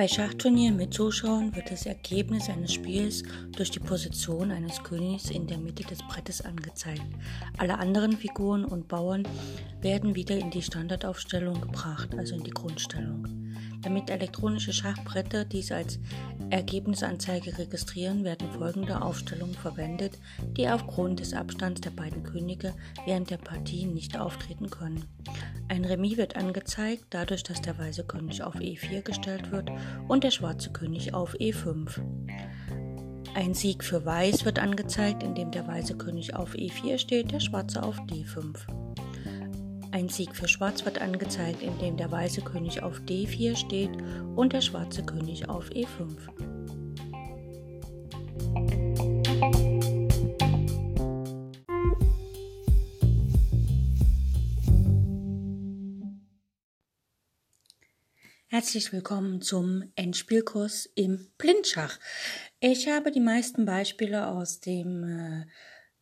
Bei Schachturnieren mit Zuschauern wird das Ergebnis eines Spiels durch die Position eines Königs in der Mitte des Brettes angezeigt. Alle anderen Figuren und Bauern werden wieder in die Standardaufstellung gebracht, also in die Grundstellung. Damit elektronische Schachbretter dies als Ergebnisanzeige registrieren, werden folgende Aufstellungen verwendet, die aufgrund des Abstands der beiden Könige während der Partie nicht auftreten können. Ein Remis wird angezeigt, dadurch, dass der weiße König auf E4 gestellt wird und der schwarze König auf E5. Ein Sieg für Weiß wird angezeigt, indem der weiße König auf E4 steht, der schwarze auf D5. Ein Sieg für Schwarz wird angezeigt, indem der weiße König auf D4 steht und der schwarze König auf E5. Herzlich willkommen zum Endspielkurs im Blindschach. Ich habe die meisten Beispiele aus dem äh,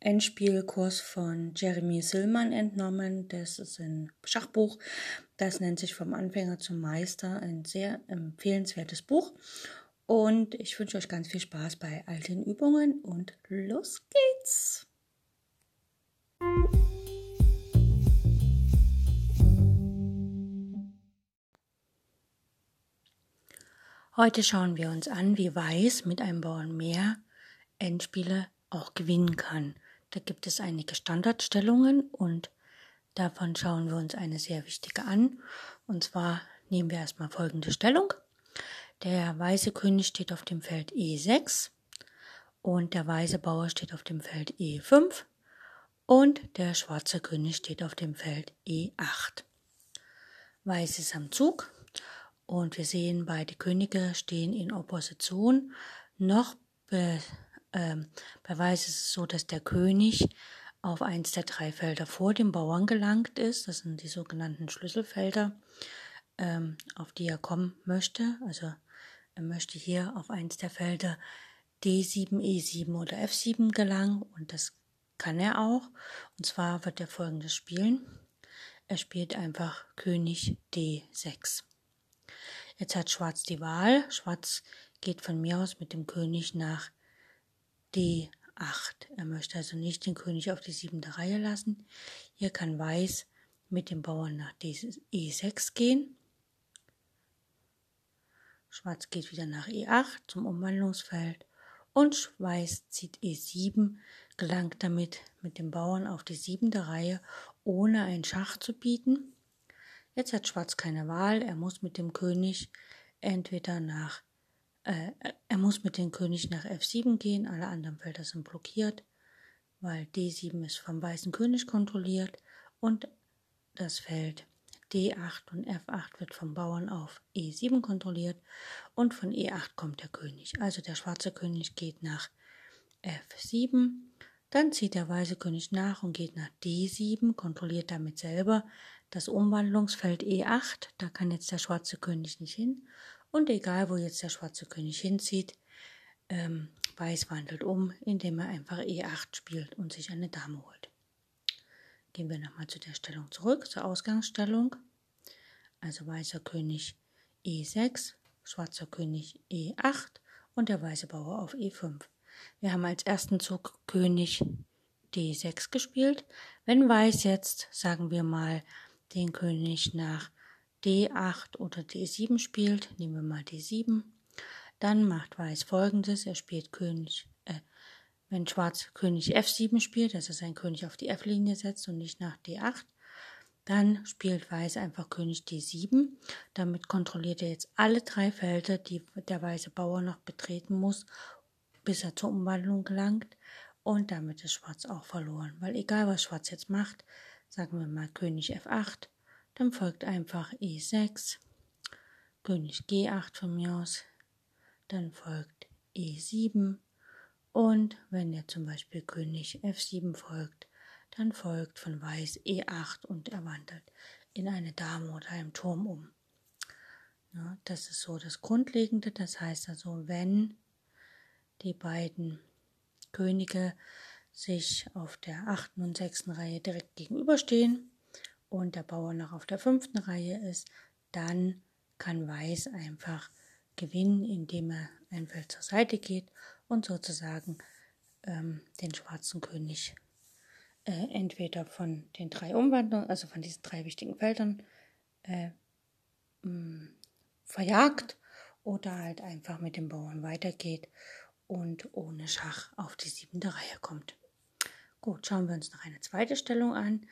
Endspielkurs von Jeremy Sillmann entnommen. Das ist ein Schachbuch. Das nennt sich Vom Anfänger zum Meister. Ein sehr empfehlenswertes Buch. Und ich wünsche euch ganz viel Spaß bei all den Übungen und los geht's! Heute schauen wir uns an, wie Weiß mit einem Bauern mehr Endspiele auch gewinnen kann. Da gibt es einige Standardstellungen und davon schauen wir uns eine sehr wichtige an. Und zwar nehmen wir erstmal folgende Stellung. Der weiße König steht auf dem Feld E6 und der weiße Bauer steht auf dem Feld E5 und der schwarze König steht auf dem Feld E8. Weiß ist am Zug und wir sehen, beide Könige stehen in Opposition. Noch ähm, bei Weiß ist es so, dass der König auf eins der drei Felder vor dem Bauern gelangt ist. Das sind die sogenannten Schlüsselfelder, ähm, auf die er kommen möchte. Also er möchte hier auf eins der Felder D7, E7 oder F7 gelangen und das kann er auch. Und zwar wird er folgendes spielen. Er spielt einfach König D6. Jetzt hat Schwarz die Wahl. Schwarz geht von mir aus mit dem König nach D8. Er möchte also nicht den König auf die siebente Reihe lassen. Hier kann Weiß mit dem Bauern nach E6 gehen. Schwarz geht wieder nach E8 zum Umwandlungsfeld und Weiß zieht E7, gelangt damit mit dem Bauern auf die siebente Reihe, ohne einen Schach zu bieten. Jetzt hat Schwarz keine Wahl, er muss mit dem König entweder nach äh, er muss mit dem König nach F7 gehen, alle anderen Felder sind blockiert, weil D7 ist vom weißen König kontrolliert und das Feld D8 und F8 wird vom Bauern auf E7 kontrolliert und von E8 kommt der König. Also der schwarze König geht nach F7, dann zieht der weiße König nach und geht nach D7, kontrolliert damit selber das Umwandlungsfeld E8, da kann jetzt der schwarze König nicht hin und egal, wo jetzt der schwarze König hinzieht, ähm, Weiß wandelt um, indem er einfach E8 spielt und sich eine Dame holt. Gehen wir nochmal zu der Stellung zurück, zur Ausgangsstellung. Also weißer König E6, schwarzer König E8 und der weiße Bauer auf E5. Wir haben als ersten Zug König D6 gespielt. Wenn Weiß jetzt, sagen wir mal, den König nach D8 oder D7 spielt, nehmen wir mal D7, dann macht Weiß folgendes, er spielt König, äh, wenn Schwarz König F7 spielt, dass er sein König auf die F-Linie setzt und nicht nach D8, dann spielt Weiß einfach König D7. Damit kontrolliert er jetzt alle drei Felder, die der weiße Bauer noch betreten muss, bis er zur Umwandlung gelangt. Und damit ist Schwarz auch verloren, weil egal was Schwarz jetzt macht, sagen wir mal König F8, dann folgt einfach E6, König G8 von mir aus, dann folgt E7 und wenn er zum Beispiel König F7 folgt, dann folgt von Weiß E8 und er wandelt in eine Dame oder einem Turm um. Ja, das ist so das Grundlegende. Das heißt also, wenn die beiden Könige sich auf der achten und sechsten Reihe direkt gegenüberstehen und der Bauer noch auf der fünften Reihe ist, dann kann Weiß einfach gewinnen, indem er ein Feld zur Seite geht und sozusagen ähm, den schwarzen König äh, entweder von den drei Umwandlungen, also von diesen drei wichtigen Feldern, äh, mh, mm, verjagt oder halt einfach mit dem Bauern weitergeht und ohne Schach auf die siebente Reihe kommt. Gut, schauen wir uns noch eine zweite Stellung an,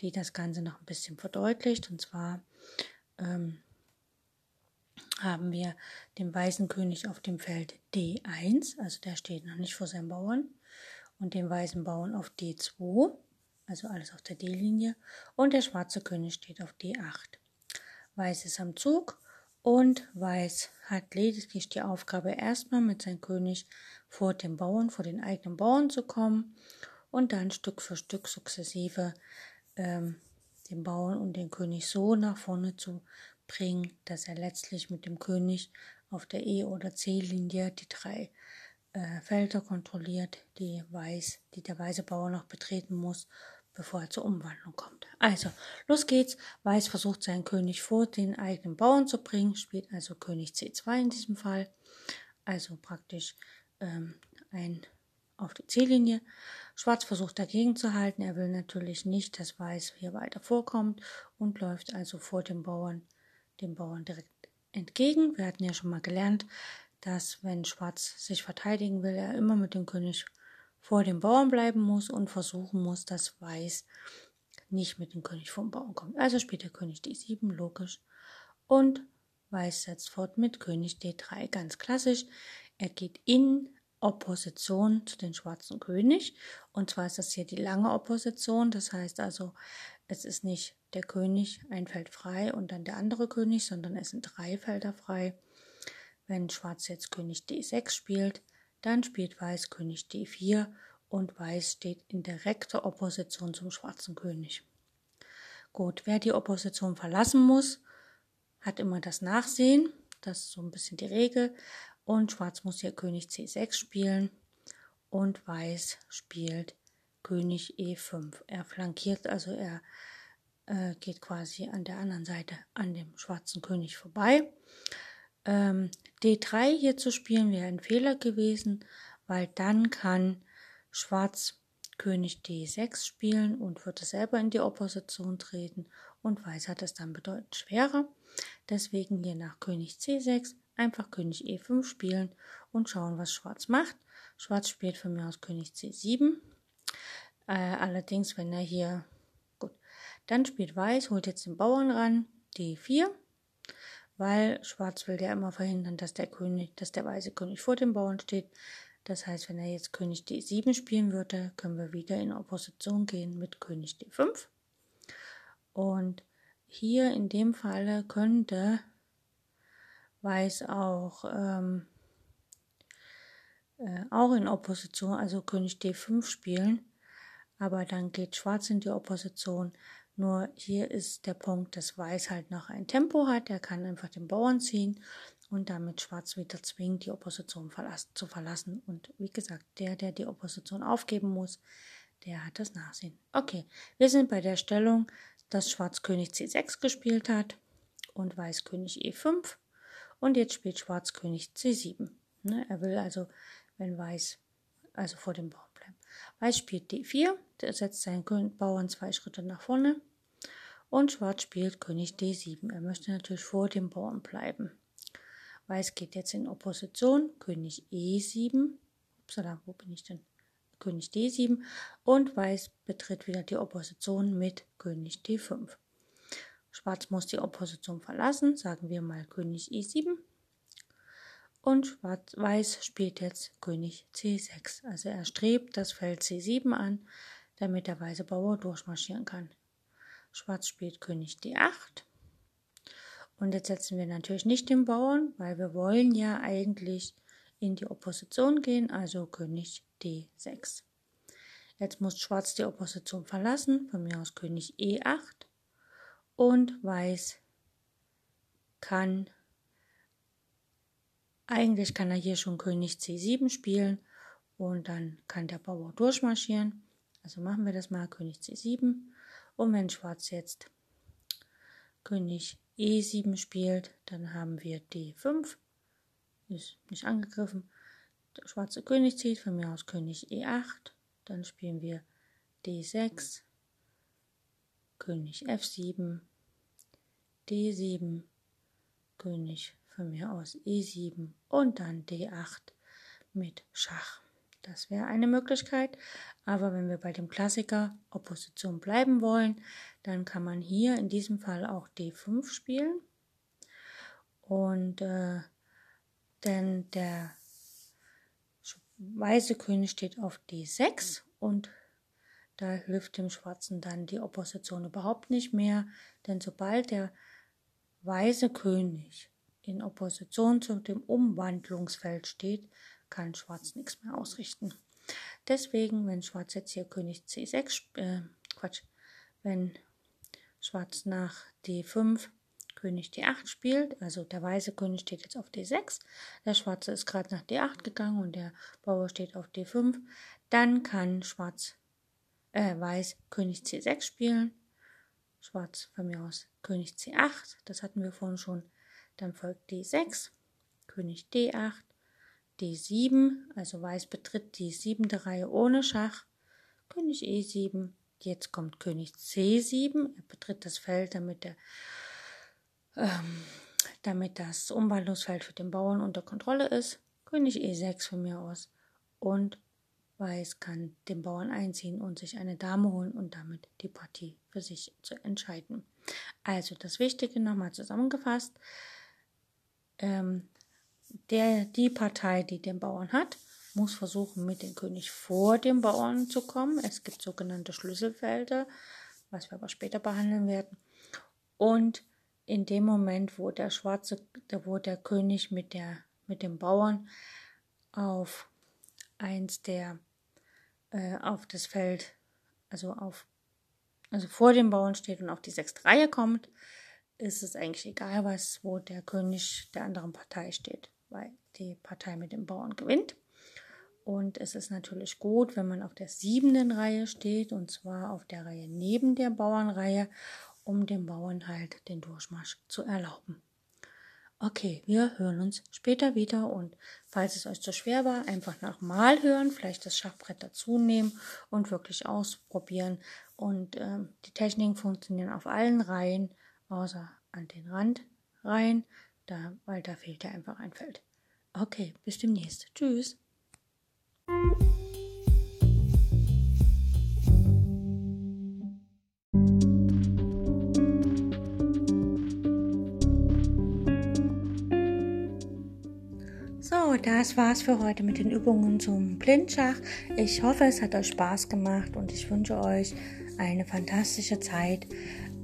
die das Ganze noch ein bisschen verdeutlicht. Und zwar ähm, haben wir den weißen König auf dem Feld D1, also der steht noch nicht vor seinem Bauern, und den weißen Bauern auf D2, also alles auf der D-Linie, und der schwarze König steht auf D8. Weiß ist am Zug und Weiß hat lediglich die Aufgabe, erstmal mit seinem König vor den Bauern, vor den eigenen Bauern zu kommen und dann Stück für Stück sukzessive ähm, den Bauern und den König so nach vorne zu bringen, dass er letztlich mit dem König auf der E- oder C-Linie die drei äh, Felder kontrolliert, die, weiß, die der weiße Bauer noch betreten muss, bevor er zur Umwandlung kommt. Also, los geht's. Weiß versucht seinen König vor den eigenen Bauern zu bringen, spielt also König C2 in diesem Fall. Also praktisch ähm, ein auf die C-Linie. Schwarz versucht dagegen zu halten. Er will natürlich nicht, dass Weiß hier weiter vorkommt und läuft also vor dem Bauern, dem Bauern direkt entgegen. Wir hatten ja schon mal gelernt, dass wenn Schwarz sich verteidigen will, er immer mit dem König vor dem Bauern bleiben muss und versuchen muss, dass Weiß nicht mit dem König vom Bauern kommt. Also spielt der König D7, logisch. Und Weiß setzt fort mit König D3, ganz klassisch. Er geht in Opposition zu den schwarzen König. Und zwar ist das hier die lange Opposition. Das heißt also, es ist nicht der König ein Feld frei und dann der andere König, sondern es sind drei Felder frei. Wenn Schwarz jetzt König D6 spielt, dann spielt Weiß König D4 und Weiß steht in direkter Opposition zum schwarzen König. Gut, wer die Opposition verlassen muss, hat immer das Nachsehen. Das ist so ein bisschen die Regel. Und Schwarz muss hier König C6 spielen und Weiß spielt König E5. Er flankiert, also er äh, geht quasi an der anderen Seite an dem schwarzen König vorbei. Ähm, D3 hier zu spielen wäre ein Fehler gewesen, weil dann kann Schwarz König D6 spielen und würde selber in die Opposition treten und Weiß hat es dann bedeutend schwerer. Deswegen hier nach König C6 einfach König E5 spielen und schauen, was Schwarz macht. Schwarz spielt von mir aus König C7. Äh, allerdings, wenn er hier, gut, dann spielt Weiß, holt jetzt den Bauern ran, D4, weil Schwarz will ja immer verhindern, dass der König, dass der weiße König vor dem Bauern steht. Das heißt, wenn er jetzt König D7 spielen würde, können wir wieder in Opposition gehen mit König D5. Und hier in dem Falle könnte Weiß auch, ähm, äh, auch in Opposition, also König D5 spielen. Aber dann geht Schwarz in die Opposition. Nur hier ist der Punkt, dass Weiß halt noch ein Tempo hat. Er kann einfach den Bauern ziehen und damit Schwarz wieder zwingt, die Opposition zu verlassen. Und wie gesagt, der, der die Opposition aufgeben muss, der hat das Nachsehen. Okay, wir sind bei der Stellung, dass Schwarz König C6 gespielt hat und Weiß König E5. Und jetzt spielt Schwarz König C7. Ne, er will also, wenn Weiß, also vor dem Bauern bleiben. Weiß spielt D4, der setzt seinen Bauern zwei Schritte nach vorne. Und Schwarz spielt König D7. Er möchte natürlich vor dem Bauern bleiben. Weiß geht jetzt in Opposition, König E7. Upsala, wo bin ich denn? König D7 und Weiß betritt wieder die Opposition mit König D5. Schwarz muss die Opposition verlassen, sagen wir mal König E7. Und Schwarz-Weiß spielt jetzt König C6. Also er strebt das Feld C7 an, damit der weiße Bauer durchmarschieren kann. Schwarz spielt König D8. Und jetzt setzen wir natürlich nicht den Bauern, weil wir wollen ja eigentlich in die Opposition gehen, also König D6. Jetzt muss Schwarz die Opposition verlassen, von mir aus König E8 und Weiß kann, eigentlich kann er hier schon König C7 spielen und dann kann der Bauer durchmarschieren. Also machen wir das mal, König C7. Und wenn Schwarz jetzt König E7 spielt, dann haben wir D5, ist nicht angegriffen. Der schwarze König zieht, von mir aus König E8, dann spielen wir D6, König F7, D7, König von mir aus E7 und dann D8 mit Schach. Das wäre eine Möglichkeit. Aber wenn wir bei dem Klassiker Opposition bleiben wollen, dann kann man hier in diesem Fall auch D5 spielen. Und äh, denn der weiße König steht auf D6 und da hilft dem Schwarzen dann die Opposition überhaupt nicht mehr, denn sobald der weiße König in Opposition zu dem Umwandlungsfeld steht, kann Schwarz nichts mehr ausrichten. Deswegen, wenn Schwarz jetzt hier König C6, äh, Quatsch, wenn Schwarz nach D5 König D8 spielt, also der weiße König steht jetzt auf D6, der schwarze ist gerade nach D8 gegangen und der Bauer steht auf D5, dann kann Schwarz, äh, Weiß König C6 spielen, Schwarz von mir aus. König C8, das hatten wir vorhin schon, dann folgt D6, König D8, D7, also Weiß betritt die siebente Reihe ohne Schach, König E7, jetzt kommt König C7, er betritt das Feld, damit, der, ähm, damit das Umwandlungsfeld für den Bauern unter Kontrolle ist, König E6 von mir aus. Und Weiß kann den Bauern einziehen und sich eine Dame holen und damit die Partie für sich zu entscheiden. Also das Wichtige nochmal zusammengefasst. Ähm, der, die Partei, die den Bauern hat, muss versuchen, mit dem König vor dem Bauern zu kommen. Es gibt sogenannte Schlüsselfelder, was wir aber später behandeln werden. Und in dem Moment, wo der schwarze, wo der König mit der, mit dem Bauern auf eins der, äh, auf das Feld, also auf, also vor dem Bauern steht und auf die sechste Reihe kommt, ist es eigentlich egal, was, wo der König der anderen Partei steht weil die Partei mit den Bauern gewinnt. Und es ist natürlich gut, wenn man auf der siebenden Reihe steht, und zwar auf der Reihe neben der Bauernreihe, um den Bauern halt den Durchmarsch zu erlauben. Okay, wir hören uns später wieder und falls es euch zu schwer war, einfach nochmal hören, vielleicht das Schachbrett dazu nehmen und wirklich ausprobieren. Und ähm, die Techniken funktionieren auf allen Reihen, außer an den Randreihen da, weil da fehlt ja einfach ein Feld. Okay, bis demnächst. Tschüss. So, das war's für heute mit den Übungen zum Blindschach. Ich hoffe, es hat euch Spaß gemacht und ich wünsche euch eine fantastische Zeit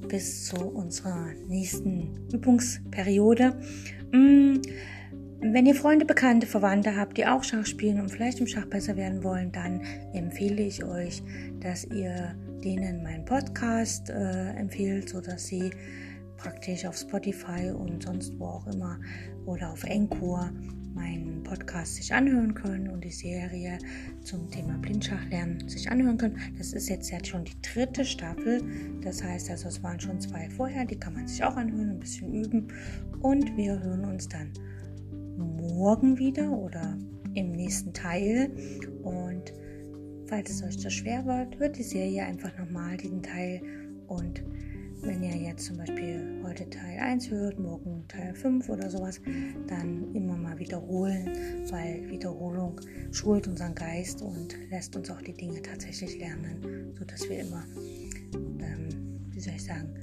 bis zu unserer nächsten Übungsperiode. Mm, wenn ihr Freunde, Bekannte, Verwandte habt, die auch Schach spielen und vielleicht im Schach besser werden wollen, dann empfehle ich euch, dass ihr denen meinen Podcast äh, empfehlt, sodass sie praktisch auf Spotify und sonst wo auch immer oder auf Encore meinen Podcast sich anhören können und die Serie zum Thema Blindschachlernen sich anhören können. Das ist jetzt, jetzt schon die dritte Staffel. Das heißt also, es waren schon zwei vorher, die kann man sich auch anhören, ein bisschen üben. Und wir hören uns dann morgen wieder oder im nächsten Teil. Und falls es euch zu schwer wird, hört die Serie einfach nochmal diesen Teil und wenn ihr jetzt zum Beispiel heute Teil 1 hört, morgen Teil 5 oder sowas, dann immer mal wiederholen, weil Wiederholung schult unseren Geist und lässt uns auch die Dinge tatsächlich lernen, sodass wir immer, ähm, wie soll ich sagen,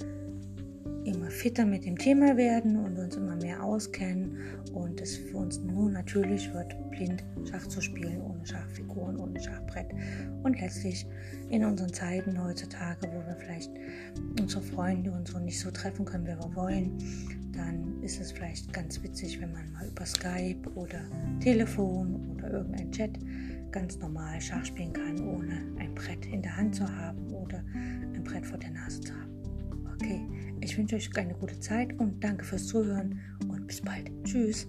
immer fitter mit dem Thema werden und uns immer mehr auskennen und es für uns nur natürlich wird, blind Schach zu spielen, ohne Schachfiguren, ohne Schachbrett. Und letztlich in unseren Zeiten heutzutage, wo wir vielleicht unsere Freunde und so nicht so treffen können, wie wir wollen, dann ist es vielleicht ganz witzig, wenn man mal über Skype oder Telefon oder irgendein Chat ganz normal Schach spielen kann, ohne ein Brett in der Hand zu haben oder ein Brett vor der Nase zu haben. Okay, ich wünsche euch eine gute Zeit und danke fürs Zuhören und bis bald. Tschüss.